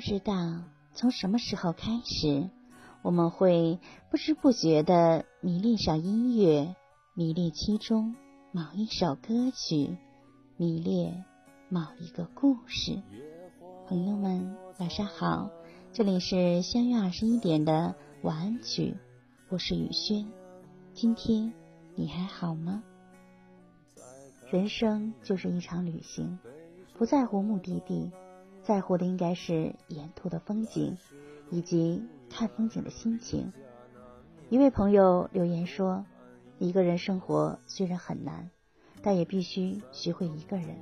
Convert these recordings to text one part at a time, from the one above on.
不知道从什么时候开始，我们会不知不觉地迷恋上音乐，迷恋其中某一首歌曲，迷恋某一个故事。朋友们，晚上好，这里是相约二十一点的晚安曲，我是雨轩。今天你还好吗？人生就是一场旅行，不在乎目的地。在乎的应该是沿途的风景，以及看风景的心情。一位朋友留言说：“一个人生活虽然很难，但也必须学会一个人，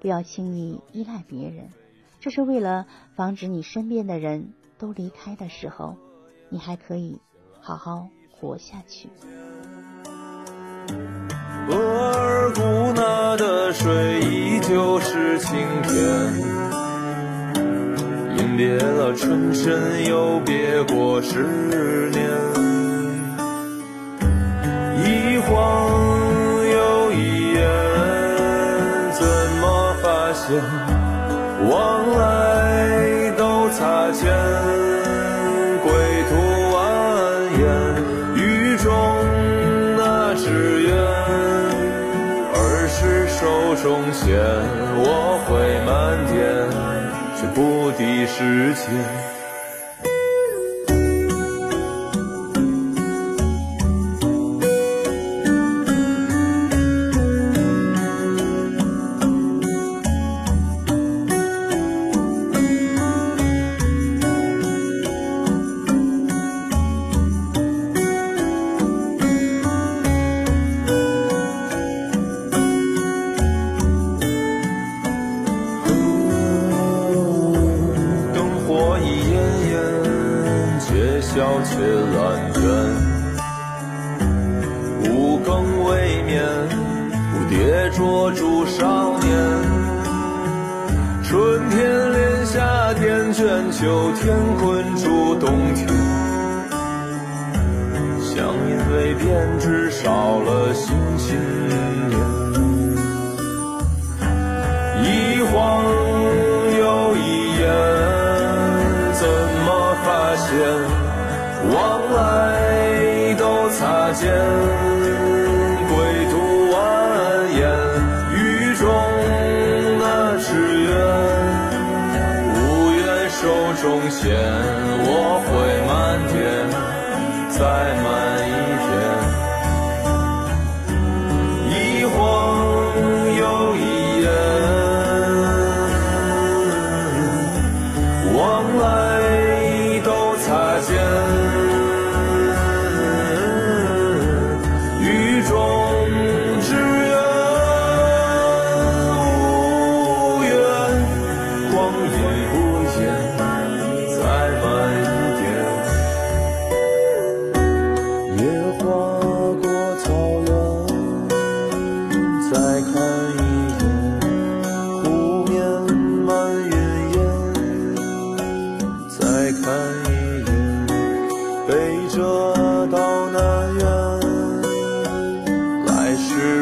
不要轻易依赖别人。这是为了防止你身边的人都离开的时候，你还可以好好活下去。”额尔古纳的水依旧是晴天。别了春深，又别过十年，一晃又一眼，怎么发现往来都擦肩？归途蜿蜒，雨中那只愿，儿时手中线，我会漫天。却不敌时间。消遣懒倦，五更未眠，蝴蝶捉住少年。春天连夏天，卷秋天，困住冬天。想烟为编织，少了心情。一晃。往来都擦肩，归途蜿蜒，雨中的只鸢，五元手中线，我会慢点，再慢一点，一晃又一年，往来。中。是。